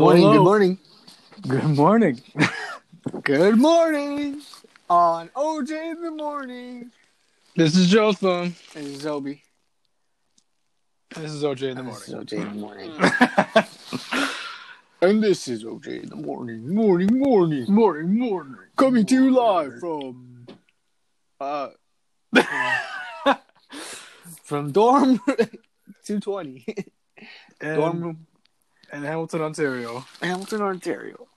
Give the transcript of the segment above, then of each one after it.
Good morning. Hello. Good morning. Good morning. Good morning. On OJ in the morning. This is Jotham. This is Obi. This is OJ in the morning. This is. OJ in the morning. and this is OJ in the morning. Morning, morning. morning, morning. Coming to you live from uh from dorm 220. And, dorm room in Hamilton, Ontario. Hamilton, Ontario.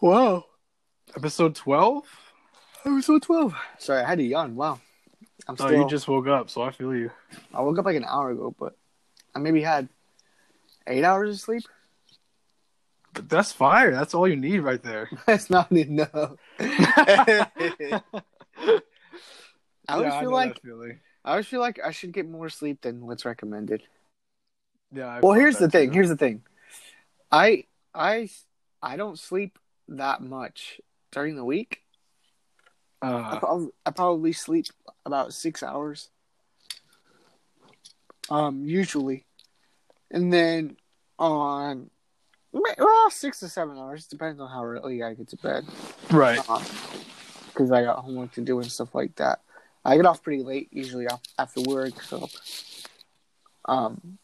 Wow. Episode 12? Episode 12. Sorry, I had to yawn. Wow. I'm Oh, you just woke up, so I feel you. I woke up like an hour ago, but I maybe had eight hours of sleep. But that's fire. That's all you need right there. That's not enough. I always Yeah, feel know like. I always feel like I should get more sleep than what's recommended. Yeah. I Well, here's the thing. too. Here's the thing. I I I don't sleep that much during the week. I, Uh, prob- I probably sleep about six hours. Um, usually, and then on well six to seven hours depends on how early I get to bed. right. because I got homework to do and stuff like that. I get off pretty late usually after work, so um,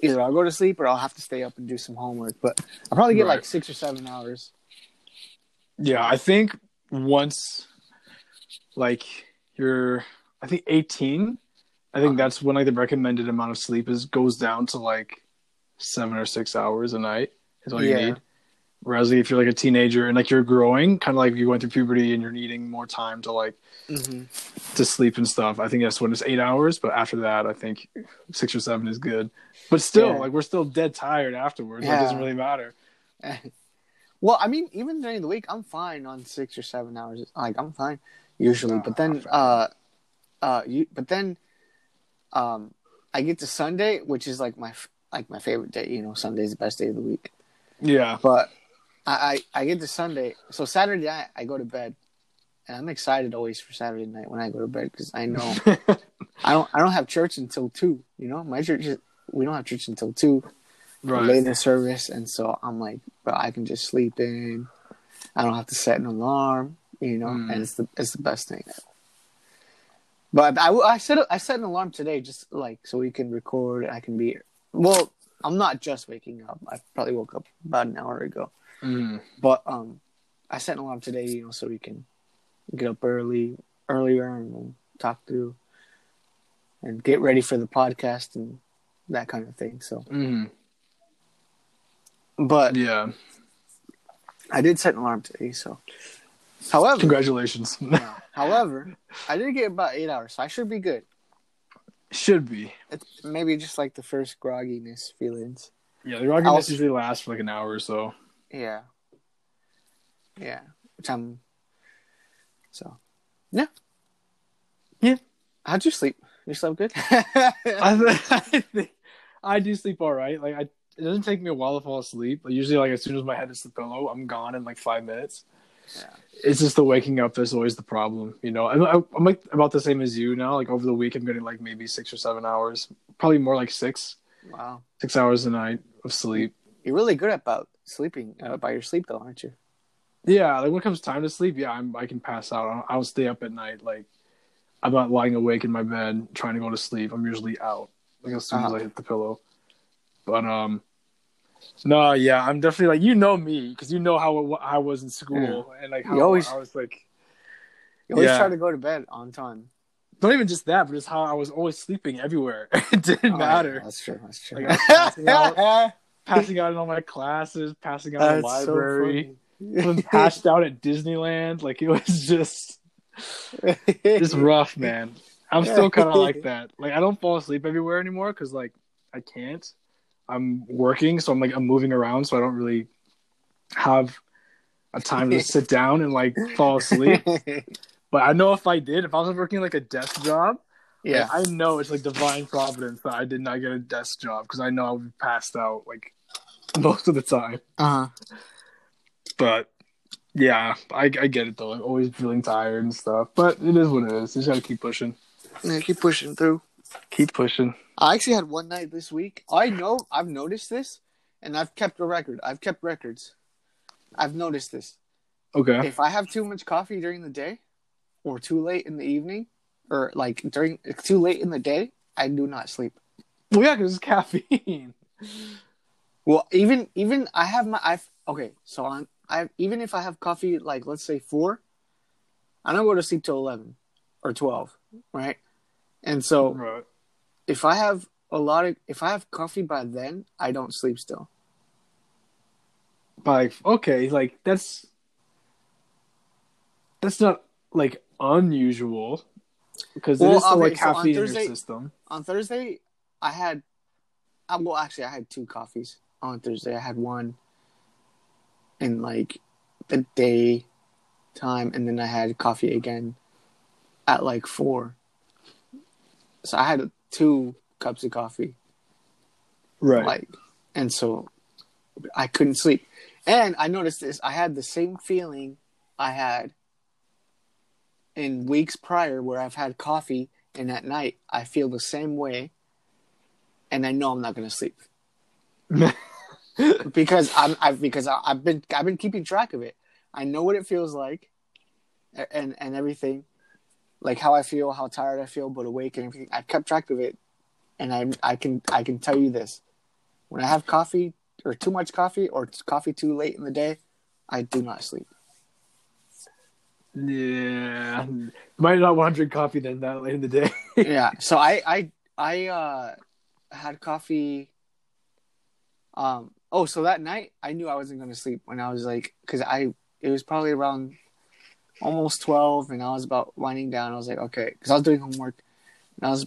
either I'll go to sleep or I'll have to stay up and do some homework. But I probably get like six or seven hours. Yeah, I think once, like you're, I think 18. I think Uh-huh. that's when like the recommended amount of sleep is goes down to like seven or six hours a night is all you need. Whereas if you're like a teenager and like you're growing, kind of like you're going through puberty and you're needing more time to like Mm-hmm. to sleep and stuff. I think that's when it's eight hours. But after that, I think six or seven is good. But still, Yeah. like we're still dead tired afterwards. Like, it doesn't really matter. well, I mean, even during the week, I'm fine on six or seven hours. Like I'm fine usually, but then, uh, uh, you, but then, um, I get to Sunday, which is like my like my favorite day. You know, Sunday's the best day of the week. Yeah. But I, I, I get to Sunday, so Saturday night I go to bed, and I'm excited always for Saturday night when I go to bed because I know I don't I don't have church until two. You know, my church is, we don't have church until two, right. later service, and so I'm like, but I can just sleep in. I don't have to set an alarm. You know, Mm. and it's the it's the best thing. Ever. But I, I set I set an alarm today just like so we can record. I can be well. I'm not just waking up. I probably woke up about an hour ago. Mm. But um, I set an alarm today, you know, so we can get up early, earlier, and talk through and get ready for the podcast and that kind of thing. So, Mm. but Yeah. I did set an alarm today. So, however, Congratulations. however, I did get about eight hours, so I should be good. Should be. It's maybe just like the first grogginess feelings. Yeah, the was- usually lasts for like an hour or so. Yeah, yeah, which I'm. So, yeah, Yeah. How'd you sleep? You slept good. I, I think I do sleep all right. Like I, it doesn't take me a while to fall asleep. Like, usually, like as soon as my head hits the pillow, I'm gone in like five minutes. Yeah. It's just the waking up that's always the problem. You know, I'm, I'm like about the same as you now. Like over the week, I'm getting like maybe six or seven hours, probably more like six, wow. six hours a night of sleep. You're really good at about sleeping uh, by your sleep, though, aren't you? Yeah, like when it comes time to sleep, yeah, I'm I can pass out. I'll, I'll stay up at night. Like I'm not lying awake in my bed trying to go to sleep. I'm usually out like as soon as Uh-huh. I hit the pillow. But um, no, yeah, I'm definitely like you know me because you know how it- I was in school and like how You always- I was like You always Yeah. try to go to bed on time. not even just that, but it's how I was always sleeping everywhere. it didn't Oh, yeah, matter. that's true. That's true. Like, I was out. Passing out in all my classes, passing out in the That's so library, passed out at Disneyland. Like it was just. it's rough, man. I'm still kind of like that. Like I don't fall asleep everywhere anymore because like I can't. I'm working, so I'm like I'm moving around, so I don't really have a time to sit down and like fall asleep. But I know if I did, if I was working like a desk job, yeah. I know it's like divine providence that I did not get a desk job because I know I would be passed out like most of the time. Uh huh. But yeah, I, I get it though. I'm always feeling tired and stuff, but it is what it is. You just gotta keep pushing. Yeah, keep pushing through. Keep pushing. I actually had one night this week. I know I've noticed this and I've kept a record. I've kept records. I've noticed this. Okay. If I have too much coffee during the day, or too late in the evening, or like during too late in the day, I do not sleep. Well, yeah, because it's caffeine. Well, even even I have my I've okay. So I'm I even if I have coffee like let's say four, I don't go to sleep till eleven or twelve, right? And so Right. if I have a lot of if I have coffee by then, I don't sleep still. But like, okay, like that's that's not like unusual because Well, it is still okay, like so caffeine in Thursday- your system. On Thursday, I had, uh, well, actually, I had two coffees on Thursday. I had one in like the day time, and then I had coffee again at like four. So I had two cups of coffee, Right. like, and so I couldn't sleep. And I noticed this: I had the same feeling I had in weeks prior, where I've had coffee, and at night I feel the same way, and I know I'm not going to sleep because I'm I've because I, I've been I've been keeping track of it. I know what it feels like, and and everything, like how I feel, how tired I feel, but awake and everything. I've kept track of it, and I I can I can tell you this: when I have coffee or too much coffee or coffee too late in the day, I do not sleep. Yeah. Might not want to drink coffee then that late in the day. yeah. So I I I uh had coffee. Um. Oh, so that night I knew I wasn't going to sleep when I was like, because I it was probably around almost twelve, and I was about winding down. I was like, okay, because I was doing homework, and I was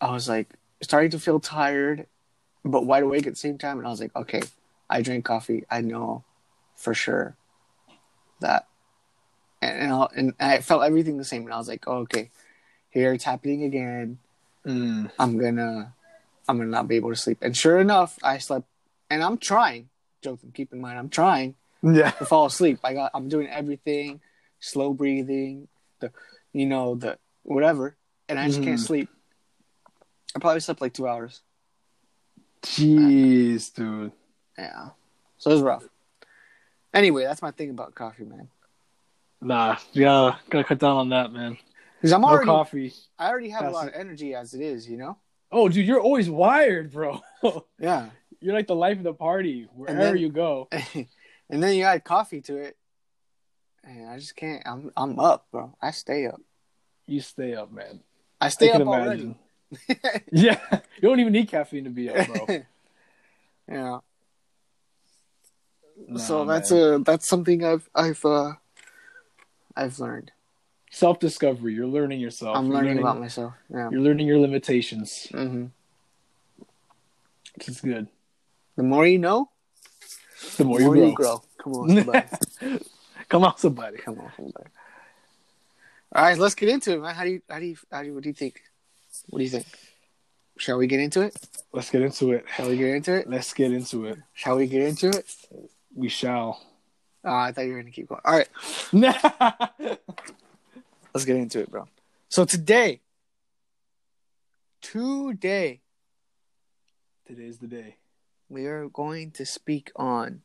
I was like starting to feel tired, but wide awake at the same time, and I was like, okay, I drink coffee. I know for sure that, and and, I'll, and I felt everything the same, and I was like, oh, okay, here it's happening again. Mm. I'm gonna I'm gonna not be able to sleep. And sure enough, I slept and I'm trying. Jotham, keep in mind I'm trying Yeah. to fall asleep. I got I'm doing everything, slow breathing, the you know, the whatever, and I just can't Mhm. sleep. I probably slept like two hours. Jeez, dude. Yeah. So it was rough. Anyway, that's my thing about coffee, man. Nah, yeah, gotta cut down on that, man. Because I'm No already coffee. I already have a lot of energy as it is, you know? Oh, dude, you're always wired, bro. Yeah. you're like the life of the party wherever then- you go. and then you add coffee to it. And I just can't I'm I'm up, bro. I stay up. You stay up, man. I stay I up imagine. already. Yeah, you don't even need caffeine to be up, bro. yeah. Nah, so that's man. a that's something I've I've uh I've learned. self discovery. You're learning yourself. I'm You're learning about myself. Yeah. You're learning your limitations, hmm which is good. The more you know, The the more, more, you you grow. grow. Come on, somebody. Come on, somebody. Come on, somebody. All right, let's get into it, man. How do you how do you how do you, what do you think? What do you think? Shall we get into it? Let's get into it. Shall we get into it? Let's get into it. Shall we get into it? We shall. Oh, I thought you were gonna keep going. All right, let's get into it, bro. So today, today, Today's the day. we are going to speak on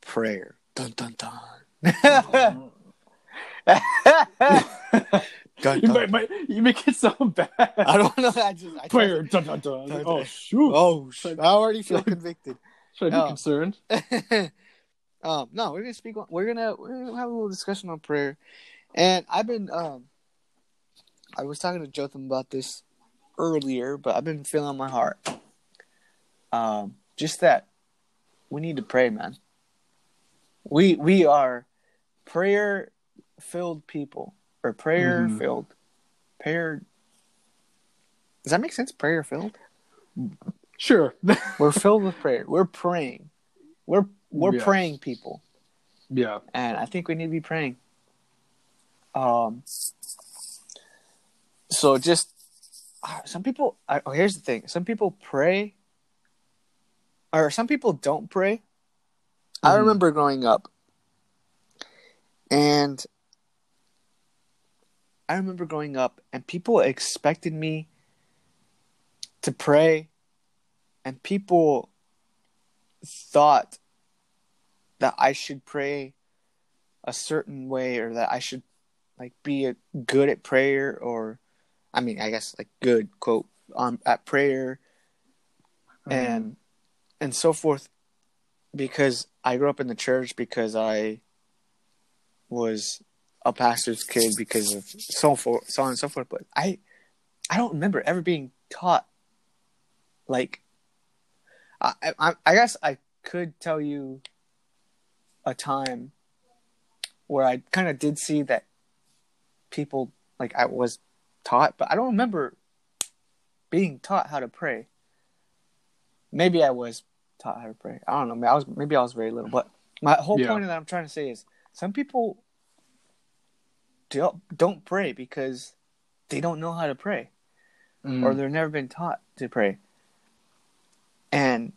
prayer. Dun dun dun. dun, you, dun. might, might, you make it sound bad. I don't know. I just I Prayer. Dun, dun, dun. Dun, Oh shoot! Oh, I already feel convicted. Should I be oh. concerned? um, no, we're gonna speak on. We're gonna we're gonna have a little discussion on prayer, and I've been um, I was talking to Jotham about this earlier, but I've been feeling my heart. Um, just that we need to pray, man. We we are prayer filled people or prayer Mhm. filled prayer. Does that make sense? Prayer filled. Sure. We're filled with prayer. We're praying. We're we're Yeah. praying people, yeah. and I think we need to be praying. Um. So just uh, some people. I, oh, here's the thing: some people pray, or some people don't pray. I Mhm. remember growing up, and I remember growing up, and people expected me to pray, and people thought that I should pray a certain way or that I should like be a, good at prayer or I mean I guess like good quote on at prayer mm-hmm. and and so forth because I grew up in the church because I was a pastor's kid because of so forth so on and so forth but I I don't remember ever being taught like I I, I guess I could tell you a time where I kind of did see that people like I was taught, but I don't remember being taught how to pray. Maybe I was taught how to pray. I don't know. Maybe I was maybe I was very little, but my whole yeah. point that I'm trying to say is some people don't don't pray because they don't know how to pray, mm. or they've never been taught to pray. And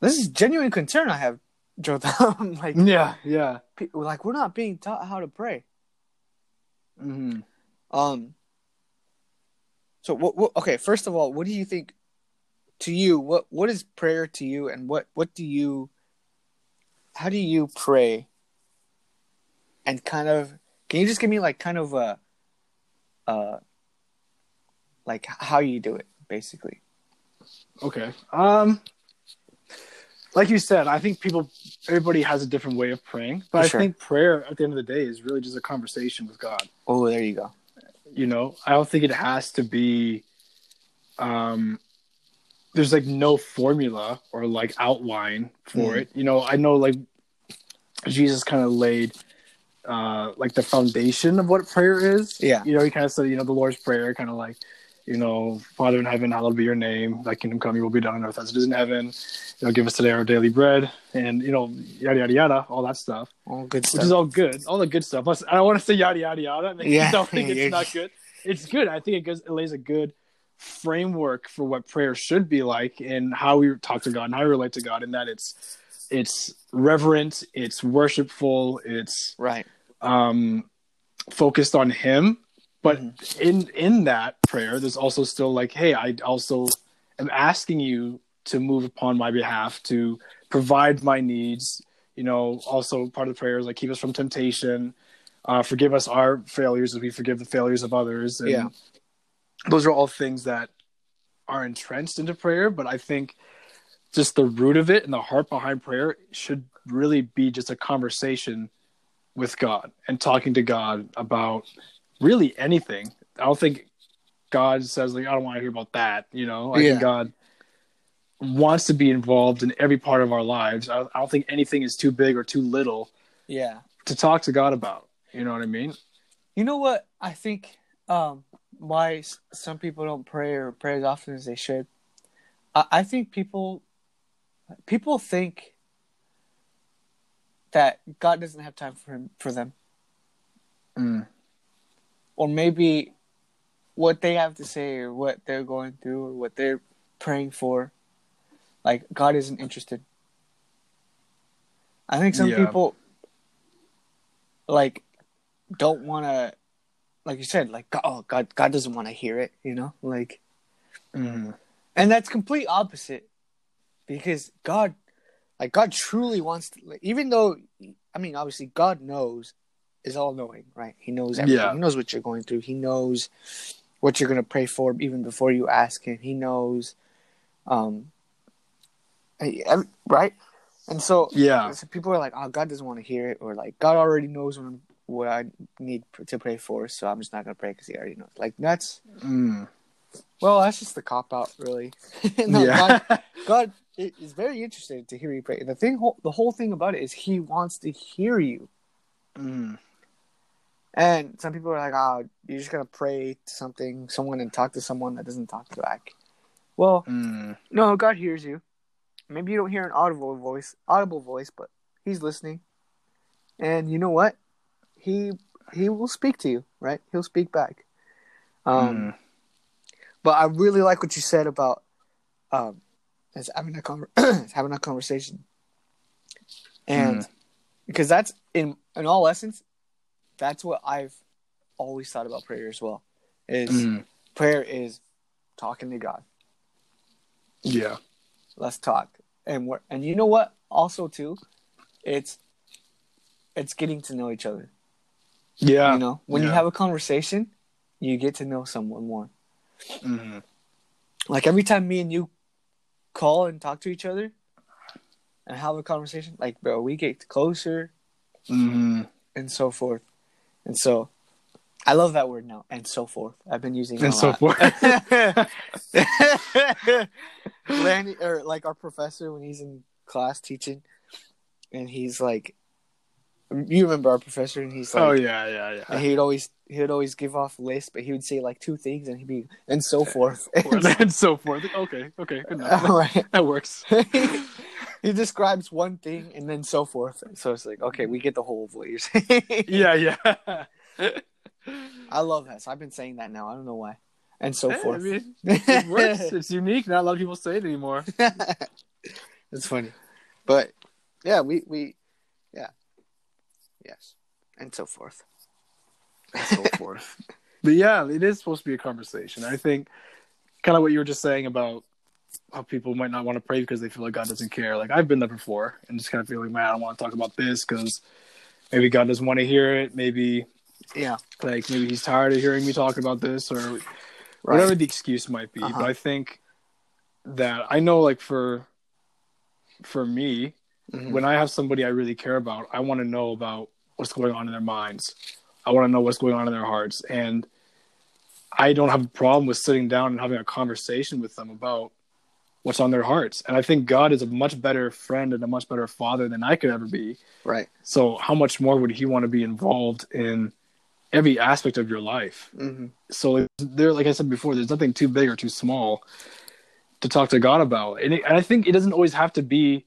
this is genuine concern I have Jotham. like yeah, yeah. People, like we're not being taught how to pray. Mm-hmm. Um. So what, what? Okay, first of all, what do you think? To you, what what is prayer to you, and what what do you? How do you pray? And kind of, can you just give me like kind of a, uh, like how you do it, basically? Okay. Um like you said, I think people, everybody has a different way of praying, but For I think prayer at the end of the day is really just a conversation with God. Oh, there you go. You know, I don't think it has to be, um, there's like no formula or like outline for mm. it. You know, I know like Jesus kind of laid, uh, like the foundation of what prayer is. Yeah. You know, he kind of said, you know, the Lord's Prayer, kind of like, you know, Father in heaven, hallowed be your name. Thy kingdom come, your will be done on earth as it is in heaven. You know, give us today our daily bread, and you know, yada yada yada, all that stuff. All good stuff. Which is all good, all the good stuff. I don't want to say yada yada yada. yeah, I don't think it's not good. It's good. I think it, goes, it lays a good framework for what prayer should be like and how we talk to God and how we relate to God, and that it's it's reverent, it's worshipful, it's right, um, focused on Him but mm-hmm. in in that prayer, there's also still like, hey, I also am asking you to move upon my behalf to provide my needs. You know, also part of the prayer is like keep us from temptation, uh, forgive us our failures as we forgive the failures of others. And yeah, those are all things that are entrenched into prayer. But I think just the root of it and the heart behind prayer should really be just a conversation with God and talking to God about really anything. I don't think God says like I don't want to hear about that. You know, I yeah. think God wants to be involved in every part of our lives. I, I, don't think anything is too big or too little. Yeah. To talk to God about. You know what I mean? You know what I think um, why some people don't pray or pray as often as they should. I, I think people people think that God doesn't have time for him for them. Mm or maybe what they have to say or what they're going through or what they're praying for like god isn't interested i think some yeah. people like don't want to like you said like oh god god doesn't want to hear it you know like mm. and that's complete opposite because god like god truly wants to like, even though i mean obviously god knows is all knowing, right? He knows everything. Yeah. He knows what you're going through. He knows what you're going to pray for even before you ask him. He knows, um, right? And so, yeah, so people are like, "Oh, God doesn't want to hear it," or like, "God already knows what, what I need to pray for, so I'm just not going to pray because He already knows." Like that's, mm. well, that's just the cop out, really. no, yeah. God, God is very interested to hear you pray. The thing, the whole thing about it is He wants to hear you. Mm. And some people are like, "Oh, you're just gonna pray to something, someone, and talk to someone that doesn't talk back." Well, mm. no, God hears you. Maybe you don't hear an audible voice, audible voice, but He's listening. And you know what? He He will speak to you, right? He'll speak back. Um, mm. but I really like what you said about um, as having a having a conversation, and mm. because that's in in all essence that's what I've always thought about prayer as well. Is mm. prayer is talking to God. Yeah. Let's talk. And what and you know what? also too, it's it's getting to know each other. Yeah. You know, when you have a conversation, you get to know someone more. hmm Like every time me and you call and talk to each other and have a conversation, like bro, we get closer hmm and so forth. And so I love that word now, and so forth. I've been using it And a so lot. forth. Lanny, or like our professor when he's in class teaching, and he's like, you remember our professor, and he's oh, like, oh yeah, yeah, and yeah. he'd always he'd always give off lists, but he would say like two things, and he'd be and so forth. and so forth. Okay, okay, good enough. right. That works. He describes one thing and then so forth. So it's like, okay, we get the whole of what you're saying. Yeah, yeah. I love that. So I've been saying that now. I don't know why. And so Hey, I forth. mean, it works. It's unique. Not a lot of people say it anymore. it's funny. But yeah, we we yeah. Yes. And so forth. and so forth. But yeah, it is supposed to be a conversation. I think kind of what you were just saying about how people might not want to pray because they feel like God doesn't care. Like I've been there before and just kind of feel like, man, I don't want to talk about this because maybe God doesn't want to hear it. Maybe Yeah. like maybe He's tired of hearing me talk about this or Right. whatever the excuse might be. Uh-huh. But I think that I know, like for for me, Mhm. when I have somebody I really care about, I want to know about what's going on in their minds. I want to know what's going on in their hearts. And I don't have a problem with sitting down and having a conversation with them about what's on their hearts. And I think God is a much better friend and a much better father than I could ever be. Right. So, how much more would He want to be involved in every aspect of your life? hmm So, there, like I said before, there's nothing too big or too small to talk to God about. And, it, and I think it doesn't always have to be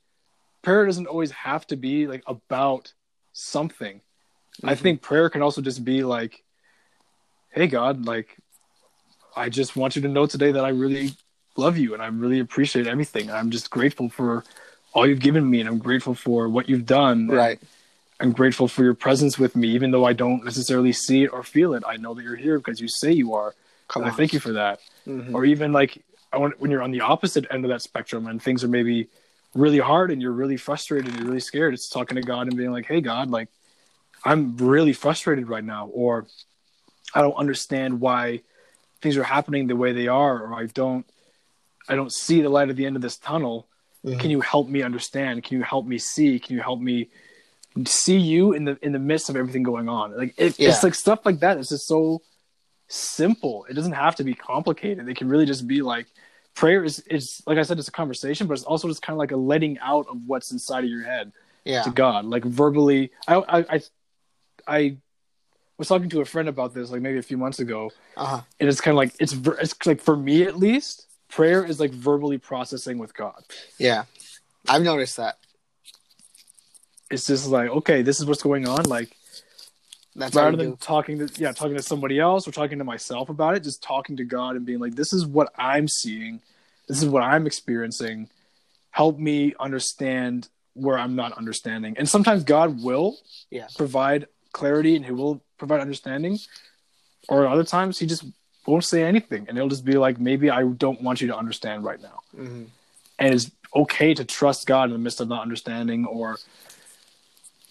prayer doesn't always have to be like about something. I Mhm. think prayer can also just be like, "Hey God, like I just want you to know today that I really love you and I really appreciate everything. I'm just grateful for all you've given me and I'm grateful for what you've done. Right. I'm grateful for your presence with me even though I don't necessarily see it or feel it. I know that you're here because you say you are. Come and on. I thank you for that Mhm. or even like I want, when you're on the opposite end of that spectrum and things are maybe really hard and you're really frustrated and you're really scared it's talking to god and being like hey god like i'm really frustrated right now or i don't understand why things are happening the way they are or i don't i don't see the light at the end of this tunnel Mhm. can you help me understand can you help me see can you help me see you in the in the midst of everything going on like it, Yeah. it's like stuff like that it's just so simple it doesn't have to be complicated it can really just be like prayer is is like i said it's a conversation but it's also just kind of like a letting out of what's inside of your head Yeah. to god like verbally i i i, I was talking to a friend about this like maybe a few months ago Uh-huh. and it's kind of like it's ver- it's like for me at least prayer is like verbally processing with god Yeah. I've noticed that. it's just like okay this is what's going on like That's rather than do. talking to yeah talking to somebody else or talking to myself about it just talking to god and being like this is what i'm seeing this is what i'm experiencing help me understand where i'm not understanding and sometimes god will Yeah. provide clarity and he will provide understanding or other times he just won't say anything and it'll just be like maybe i don't want you to understand right now hmm and it's okay to trust God in the midst of not understanding or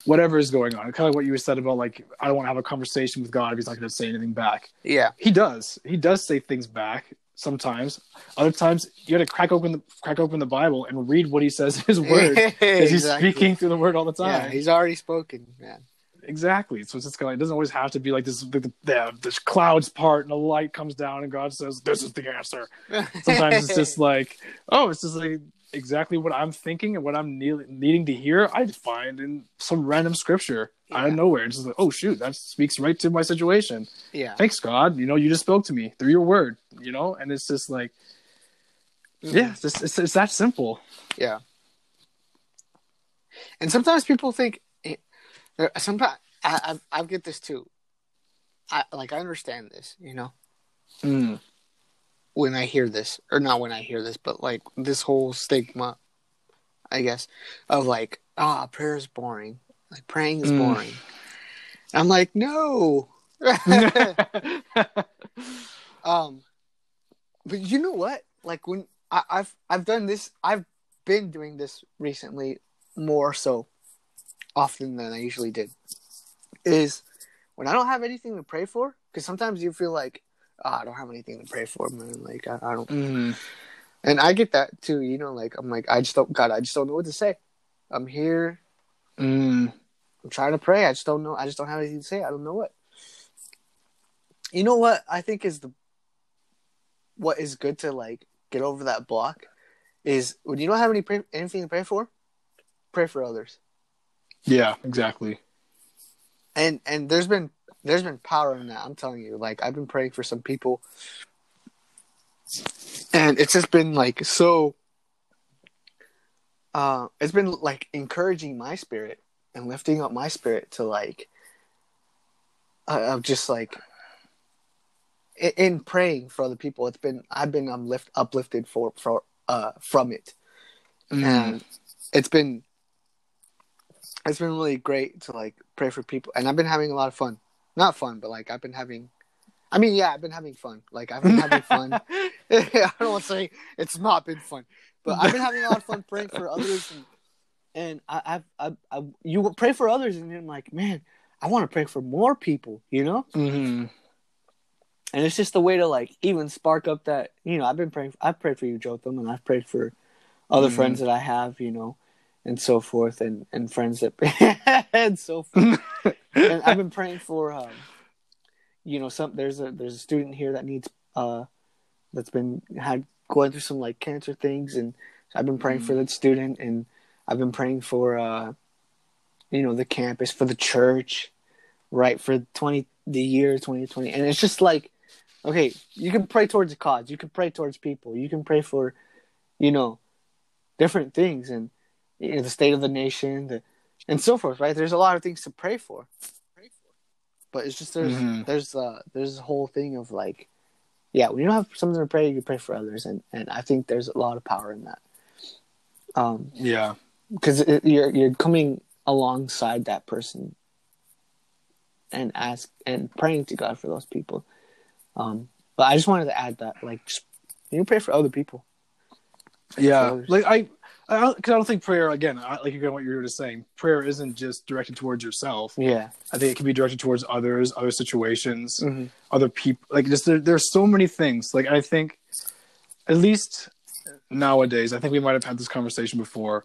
whatever is going on. Kind of like what you said about like I don't want to have a conversation with God if He's not going to say anything back. Yeah. He does. He does say things back sometimes. Other times you got to crack open the crack open the Bible and read what He says in His Word because He's speaking through the Word all the time. Yeah, he's already spoken, man. Exactly. So it's just kind of, it doesn't always have to be like this. The, the, the clouds part and the light comes down and God says, "This is the answer." sometimes it's just like oh it's just like exactly what i'm thinking and what i'm ne- needing to hear i find in some random scripture out of nowhere it's just like oh shoot that speaks right to my situation yeah. thanks god you know you just spoke to me through your word you know and it's just like mm. yeah it's, just, it's, it's that simple Yeah. And sometimes people think, sometimes I, I I get this too. I like I understand this, you know, mm. when I hear this, or not when I hear this, but like this whole stigma, I guess, of like ah prayer is boring, like praying is Mm. boring. I'm like no. um, but you know what? Like when I, I've I've done this, I've been doing this recently, more so often than I usually did is when I don't have anything to pray for, because sometimes you feel like, oh, I don't have anything to pray for, man. Like, I, I don't. Mm-hmm. And I get that too, you know, like, I'm like, I just don't, God, I just don't know what to say. I'm here. Mm. I'm trying to pray. I just don't know. I just don't have anything to say. I don't know what. You know what I think is the what is good to like get over that block is when you don't have any pray, anything to pray for, pray for others. Yeah, exactly. And and there's been there's been power in that. I'm telling you. Like I've been praying for some people, and it's just been like so. Uh, it's been like encouraging my spirit and lifting up my spirit to like, uh, of just like in, in praying for other people. It's been I've been um, lift, uplifted for for uh from it, Mm. and it's been it's been really great to like pray for people and i've been having a lot of fun. Not fun but like i've been having i mean yeah i've been having fun. Like i've been having fun. I don't want to say it's not been fun but i've been having a lot of fun praying for others and and I, I've, I've, i you pray for others and i'm like man i want to pray for more people you know? Hmm and it's just a way to like even spark up that you know i've been praying i've prayed for you jotham and i've prayed for other Mhm. friends that i have you know and so forth and and friends that and so forth. And i've been praying for um you know some there's a there's a student here that needs uh that's been had going through some like cancer things and i've been praying for that student and i've been praying for uh you know the campus for the church right for 20 the year 2020 and it's just like okay you can pray towards a cause you can pray towards people you can pray for you know different things and you know, the state of the nation the, and so forth right there's a lot of things to pray for pray for. but it's just there's Mhm. there's uh there's a whole thing of like yeah when you don't have something to pray you pray for others and and i think there's a lot of power in that um Yeah. because you're you're coming alongside that person and ask and praying to God for those people. Um, but I just wanted to add that, like, just, you pray for other people. Yeah, like I, I don't, cause I don't think prayer again. I, like again, what you were just saying, prayer isn't just directed towards yourself. Yeah. I think it can be directed towards others, other situations, Mm-hmm. other people. Like just there, there's so many things. Like I think, at least nowadays, I think we might have had this conversation before,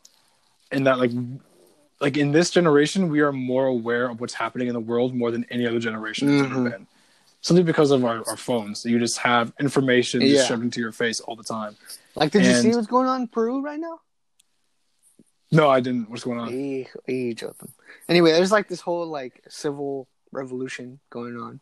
in that like, like in this generation, we are more aware of what's happening in the world more than any other generation has ever Mhm. been. Simply because of our, our phones, you just have information Yeah. just shoved into your face all the time. Like, did you see what's going on in Peru right now? No, I didn't. What's going on? Eh, eh, Jotham. Anyway, there's like this whole like civil revolution going on.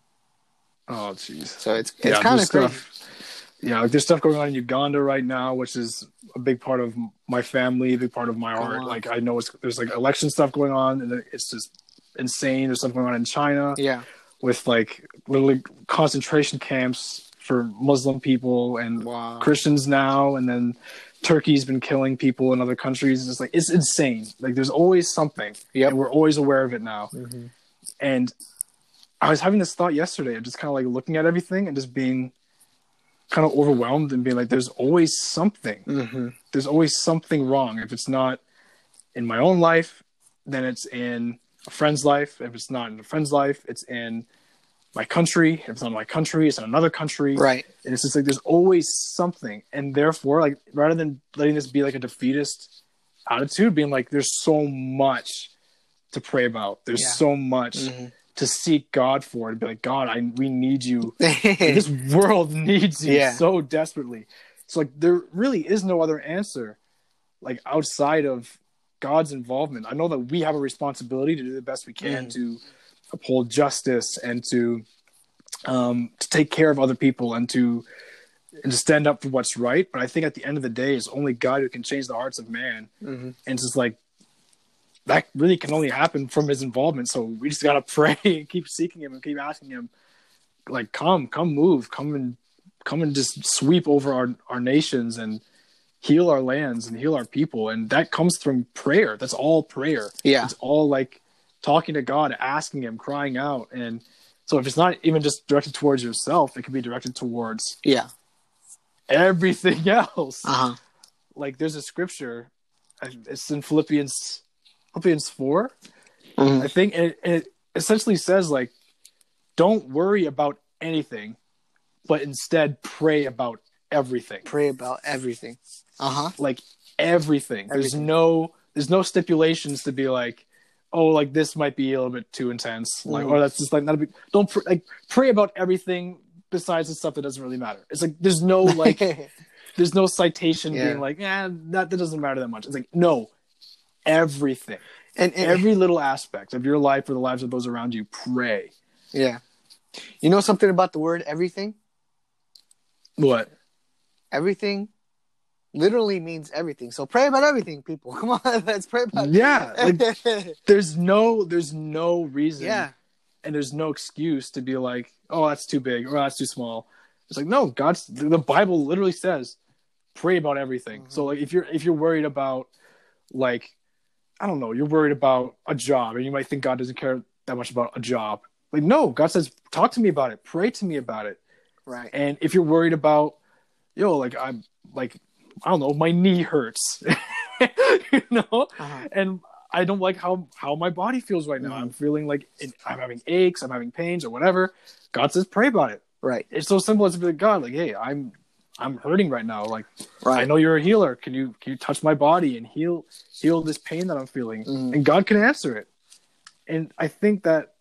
Oh, jeez. So it's it's Yeah, kind of crazy. stuff. Yeah, like there's stuff going on in Uganda right now, which is a big part of my family, a big part of my Go heart. on. Like I know it's, there's like election stuff going on, and it's just insane. There's stuff going on in China Yeah. with like literally concentration camps for Muslim people and Wow. Christians now, and then Turkey's been killing people in other countries. It's like it's insane. Like there's always something, Yeah, we're always aware of it now. hmm And I was having this thought yesterday of just kind of like looking at everything and just being kind of overwhelmed and being like, there's always something. hmm There's always something wrong. If it's not in my own life, then it's in a friend's life. If it's not in a friend's life, it's in my country. If it's not my country, it's in another country. Right. And it's just like there's always something. And therefore, like rather than letting this be like a defeatist attitude, being like, there's so much to pray about. There's Yeah. so much Mhm. to seek God for and be like, God, I we need you. This world needs you Yeah. so desperately. So like there really is no other answer like outside of God's involvement. I know that we have a responsibility to do the best we can Mhm. to uphold justice and to um to take care of other people and to and to stand up for what's right. But I think at the end of the day, it's only God who can change the hearts of man. Mhm. And it's just like that really can only happen from his involvement. So we just gotta pray and keep seeking him and keep asking him, like, come, come move, come and come and just sweep over our, our nations and heal our lands and heal our people. And that comes from prayer. That's all prayer. Yeah. It's all like talking to God, asking him, crying out. And so if it's not even just directed towards yourself, it can be directed towards Yeah. everything else Uh huh. like there's a scripture it's in philippians Philippians 4, Mhm. I think, and it, and it essentially says like, don't worry about anything, but instead pray about everything. Pray about everything. Uh huh. Like everything. There's no there's no stipulations to be like, oh, like this might be a little bit too intense, like Mhm. or that's just like not a big. Don't pr- like pray about everything besides the stuff that doesn't really matter. It's like there's no like there's no citation Yeah. being like, yeah, that, that doesn't matter that much. It's like no, everything, and, and every little aspect of your life or the lives of those around you, pray. yeah, you know something about the word everything? What? Everything literally means everything. So pray about everything, people. Come on, let's pray about. Yeah, like, there's no there's no reason yeah, and there's no excuse to be like, oh, that's too big or that's too small. It's like no, God's the Bible literally says pray about everything. Mhm. So like if you're if you're worried about like I don't know, you're worried about a job and you might think God doesn't care that much about a job. Like no, God says talk to me about it, pray to me about it. right. And if you're worried about yo, like I'm like I don't know, my knee hurts. you know? Uh-huh. and I don't like how how my body feels right now. Mhm. I'm feeling like it, I'm having aches, I'm having pains, or whatever. God says, pray about it. Right, It's so simple as to be like, God, like, hey, I'm I'm hurting right now. Like, right. I know you're a healer. Can you can you touch my body and heal heal this pain that I'm feeling? Mhm. And God can answer it. And I think that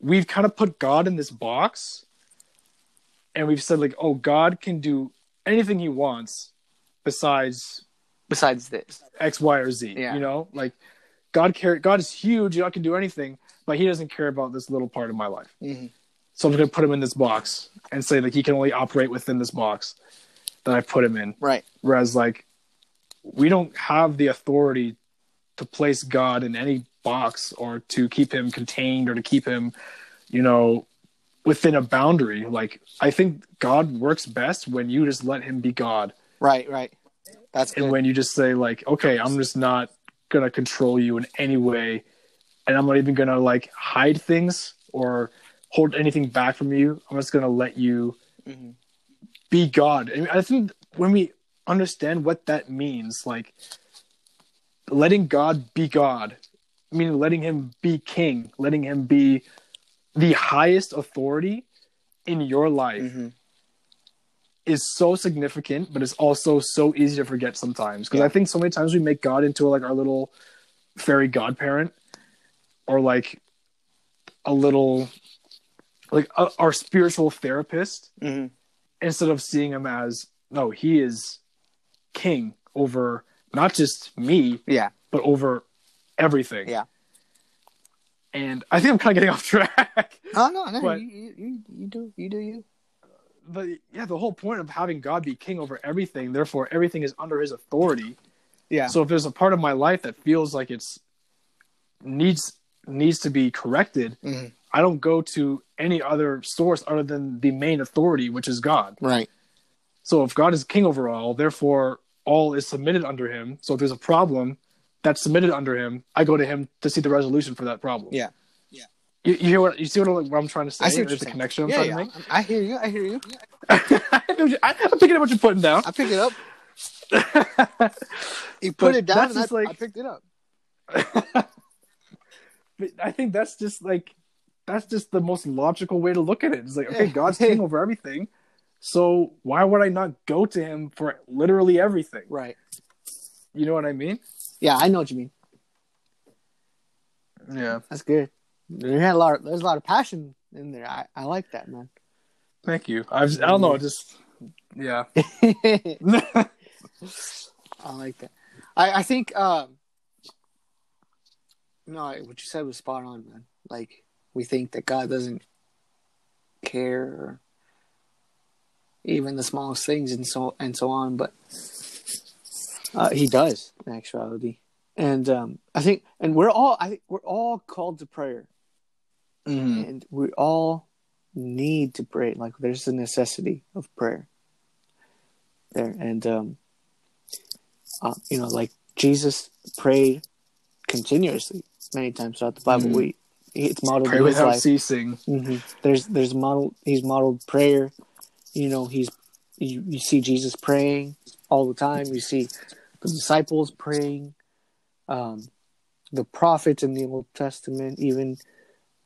we've kind of put God in this box, and we've said like, oh, God can do anything He wants, besides Besides this, X, Y, or Z. Yeah. You know, like God care. God is huge. God can do anything, but He doesn't care about this little part of my life. Mhm. So I'm going to put Him in this box and say that He can only operate within this box that I put Him in. right, Whereas, like, we don't have the authority to place God in any box or to keep Him contained or to keep Him, you know, within a boundary. Like, I think God works best when you just let Him be God right, right. That's and good. when you just say like okay i'm just not gonna control you in any way and i'm not even gonna like hide things or hold anything back from you i'm just gonna let you Mhm. be god I, think when we understand what that means like letting god be god meaning letting him be king letting him be the highest authority in your life Mhm. Is so significant, but it's also so easy to forget sometimes. Because Yeah. I think so many times we make God into like our little fairy godparent, or like a little like a, our spiritual therapist, Mhm. instead of seeing him as no, he is king over not just me, Yeah, but over everything. Yeah. And I think I'm kind of getting off track. Oh no, no, But- you, you, you do, you do you. But yeah, the whole point of having God be king over everything, therefore everything is under his authority. Yeah. So if there's a part of my life that feels like it's needs needs to be corrected, Mhm. I don't go to any other source other than the main authority, which is God. Right. So if God is king over all, therefore all is submitted under him. So if there's a problem that's submitted under him, I go to him to see the resolution for that problem. Yeah. You, you hear what you see what I'm, what I'm trying to say? I see a connection I'm yeah, trying yeah. to make. I hear you. I hear you. I, I'm picking up what you're putting down. I picked it up. You put But it down, and I, like- I picked it up. but I think that's just like that's just the most logical way to look at it. It's like, okay, Yeah. God's king over everything. So why would I not go to him for literally everything? Right. You know what I mean? Yeah, I know what you mean. Yeah. That's good. There had a lot. Of, there's a lot of passion in there. I, I like that, man. Thank you. I've, I don't know. Just yeah. I like that. I I think um. No, what you said was spot on, man. Like we think that God doesn't care, even the smallest things, and so and so on, but uh, He does in actuality. And um, I think, and we're all, I think we're all called to prayer, Mhm. and we all need to pray. Like there's a necessity of prayer there, and um, uh, you know, like Jesus prayed continuously many times throughout the Bible. Mhm. We it's modeled Pray without life. ceasing. hmm There's there's model he's modeled prayer. You know, he's you, you see Jesus praying all the time. You see the disciples praying. Um, the prophets in the Old Testament, even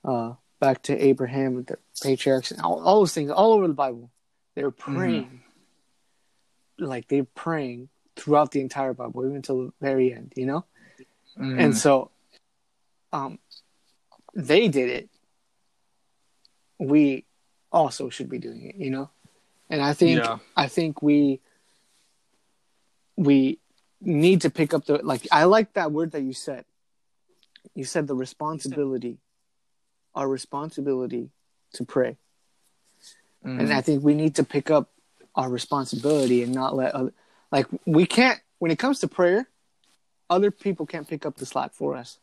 uh, back to Abraham and the patriarchs, and all, all those things, all over the Bible, they're praying. Mm-hmm. Like they're praying throughout the entire Bible, even until the very end, you know? Mm-hmm. And so um they did it. We also should be doing it, you know? And I think yeah. I think we we need to pick up the like I like that word that you said. You said the responsibility, our responsibility to pray. Mm. And I think we need to pick up our responsibility and not let other like we can't when it comes to prayer, other people can't pick up the slack for us.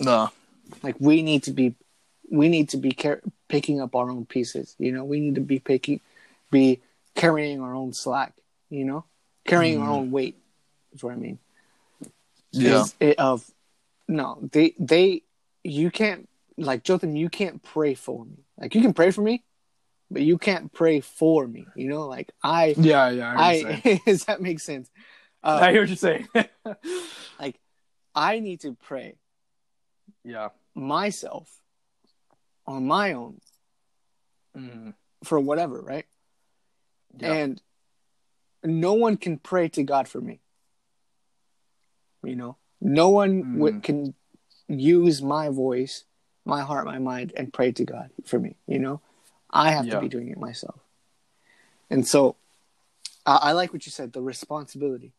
No. Like we need to be we need to be car- picking up our own pieces, you know? We need to be picking be carrying our own slack, you know? Carrying mm. our own weight is what I mean. Yeah. It, of no, they they you can't like Jotham, you can't pray for me. Like you can pray for me, but you can't pray for me. You know, like I yeah yeah. I, I does that make sense? Uh, I hear what you're saying. like I need to pray. Yeah. Myself on my own mm. for whatever, right? Yeah. And no one can pray to God for me. You know, no one mm. w- can use my voice, my heart, my mind, and pray to God for me. You know, I have yeah. to be doing it myself. And so, I-, I like what you said. The responsibility,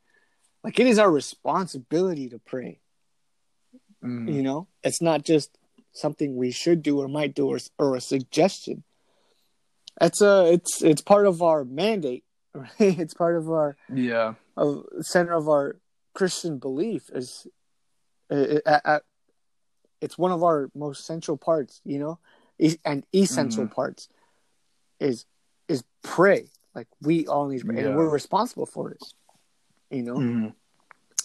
like it is our responsibility to pray. Mm. You know, it's not just something we should do or might do or, or a suggestion. It's a it's it's part of our mandate, right? It's part of our yeah of center of our Christian belief is it, it's one of our most central parts, you know, and essential mm. parts is is pray. Like we all need to pray, yeah. and we're responsible for it. You know, mm.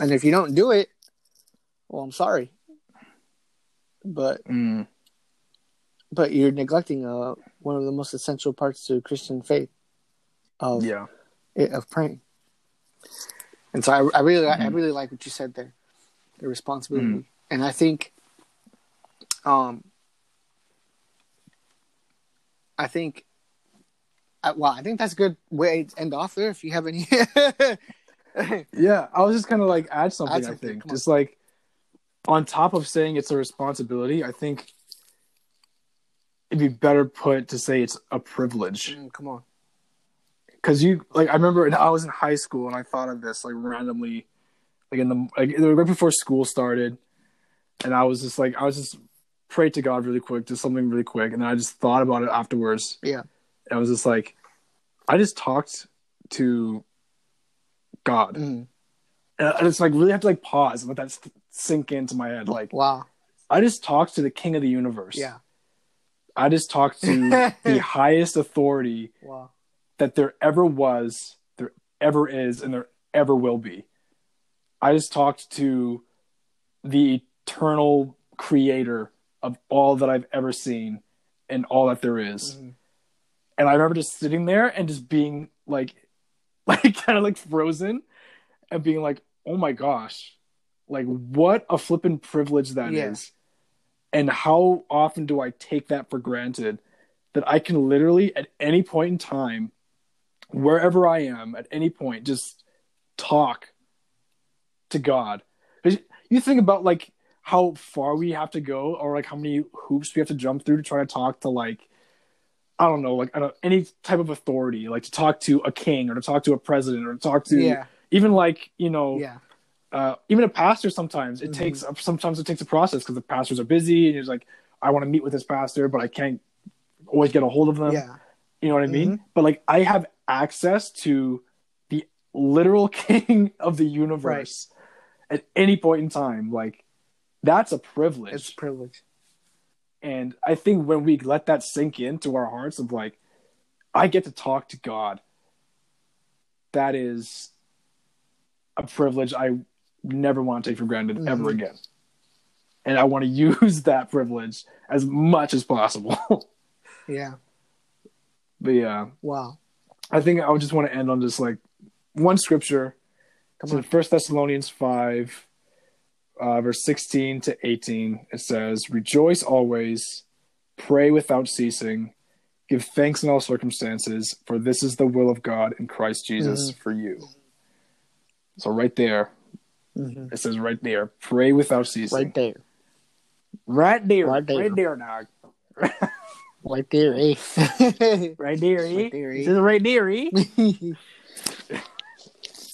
and if you don't do it, well, I'm sorry, but mm. but you're neglecting uh, one of the most essential parts to Christian faith of yeah of praying. And so I, I really, mm-hmm. I really like what you said there, the responsibility. Mm. And I think, um, I think, well, I think that's a good way to end off there. If you have any, yeah, I was just kind of like add something. Add something. I think just like on top of saying it's a responsibility, I think it'd be better put to say it's a privilege. Mm, come on because you like I remember I was in high school and I thought of this like randomly, like in the like right before school started, and I was just like I was just prayed to God really quick, just something really quick, and then I just thought about it afterwards. Yeah, I was just like, I just talked to God, mm. and I just like really have to like pause and let that sink into my head. Like, wow, I just talked to the King of the universe. Yeah. I just talked to the highest authority wow that there ever was, there ever is, and there ever will be. I just talked to the eternal creator of all that I've ever seen and all that there is. Mm-hmm. And I remember just sitting there and just being like, like kind of like frozen and being like, oh my gosh, like what a flippin' privilege that yeah. is, And how often do I take that for granted that I can literally at any point in time wherever I am at any point, just talk to God. You think about like how far we have to go, or like how many hoops we have to jump through to try to talk to like I don't know, like don't, any type of authority, like to talk to a king or to talk to a president or to talk to yeah. even like you know. Yeah. Uh, even a pastor sometimes it mm-hmm. takes sometimes it takes a process because the pastors are busy and he's like i want to meet with this pastor but i can't always get a hold of them yeah you know what i mean mm-hmm. but like i have access to the literal king of the universe right. at any point in time. Like that's a privilege. It's a privilege. And I think when we let that sink into our hearts of like, I get to talk to God, that is a privilege I never want to take for granted mm-hmm. ever again. And I want to use that privilege as much as possible. yeah. But yeah. Wow. I think I would just want to end on just like one scripture. Come so on. First Thessalonians five, uh, verse 16 to 18, it says, Rejoice always, pray without ceasing, give thanks in all circumstances, for this is the will of God in Christ Jesus Mhm. for you. So, right there, Mhm. it says right there, pray without ceasing. Right there. Right there. Right there. Right there, dog. Right there, eh? Right there, eh? Right there, eh? It says right there, eh?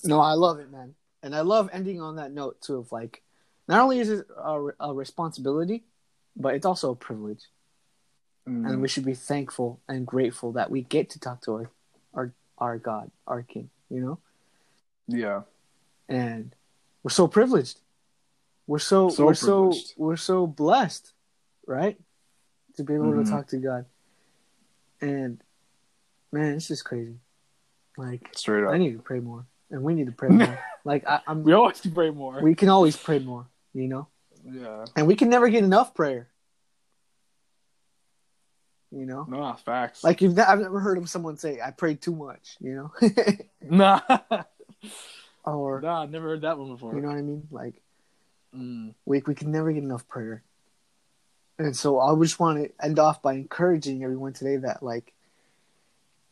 no, I love it, man, and I love ending on that note too. Of like, not only is it a, a responsibility, but it's also a privilege, and Mm, we should be thankful and grateful that we get to talk to our our our God, our King. You know, yeah. and we're so privileged. We're so, So we're so we're so blessed, right? To be able Mhm. to talk to God, and man, it's just crazy. Like Straight up. I need to pray more, and we need to pray more. like I, I'm, We always pray more. we can always pray more, you know, yeah. and we can never get enough prayer. You know, No, facts. like you've, I've never heard of someone say, "I prayed too much," you know, nah. or nah, I never heard that one before. you know what I mean. Like Mm. we we can never get enough prayer, and so I just want to end off by encouraging everyone today that like,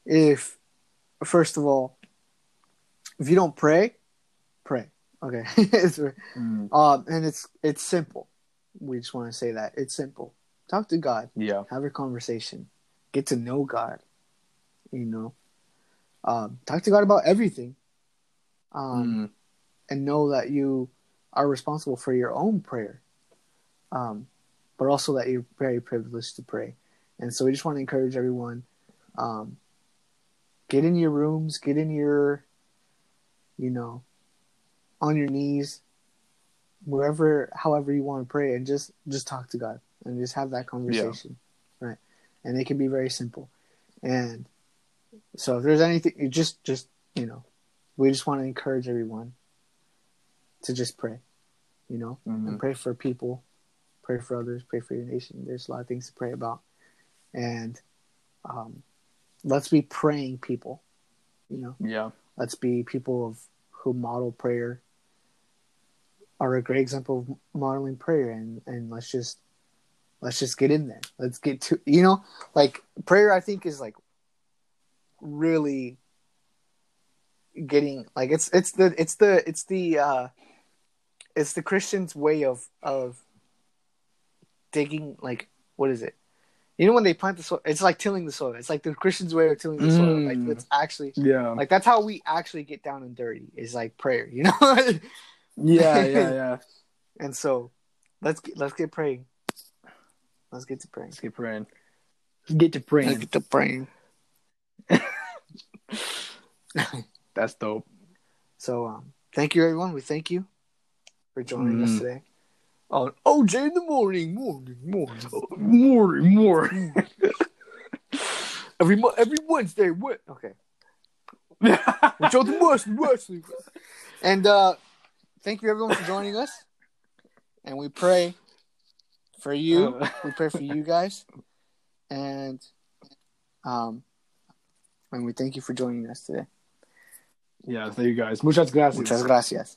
if first of all, if you don't pray, pray. Okay, Mm. Um, and it's it's simple. We just want to say that it's simple. Talk to God, Yeah. have a conversation, get to know God. You know, um, talk to God about everything, um, Mm. and know that you are responsible for your own prayer, um, but also that you're very privileged to pray. And so we just want to encourage everyone: um, get in your rooms, get in your, you know, on your knees, wherever, however you want to pray, and just just talk to God and just have that conversation, right? And it can be very simple. And so, if there's anything, you just just you know, we just want to encourage everyone to just pray, you know, Mhm. and pray for people, pray for others, pray for your nation. There's a lot of things to pray about, and um, let's be praying people, you know Yeah. let's be people of who model prayer are a great example of modeling prayer and and let's just let's just get in there let's get to you know like prayer i think is like really getting like it's it's the it's the it's the uh it's the christian's way of of digging like what is it you know when they plant the soil it's like tilling the soil it's like the christian's way of tilling the soil like Mm. it's actually Yeah. like that's how we actually get down and dirty is like prayer, you know. yeah. Yeah. Yeah. and so let's get, let's get praying. Let's get to praying. Let's get praying. Let's get to Let's praying. get to praying. That's dope. So um, thank you everyone. We thank you for joining us Mm. today on OJ in the morning, morning, morning, morning, more. every mo- every Wednesday. What? Okay. We're Jonathan Wesley, Wesley. And uh, thank you everyone for joining us. And we pray for you. Um, we pray for you guys. And um and we thank you for joining us today. Yeah, thank you guys. Muchas gracias. Muchas gracias.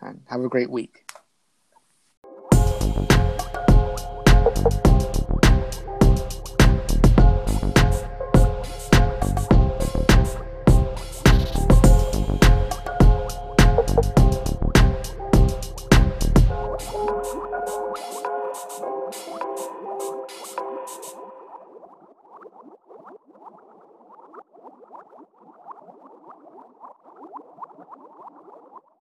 And have a great week.